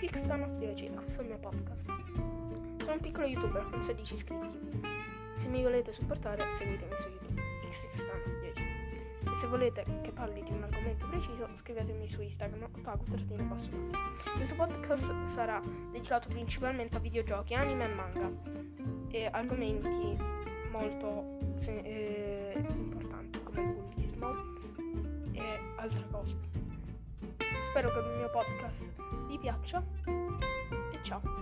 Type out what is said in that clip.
Xtanos10 questo è il mio podcast. Sono un piccolo youtuber con 16 iscritti. Se mi volete supportare, seguitemi su YouTube, xxtanos10. E se volete che parli di un argomento preciso, scrivetemi su Instagram, otaku-basso Questo podcast sarà dedicato principalmente a videogiochi, anime e manga e argomenti molto eh, importanti come il bullismo e altre cose. Spero che il mio podcast vi piaccia e ciao.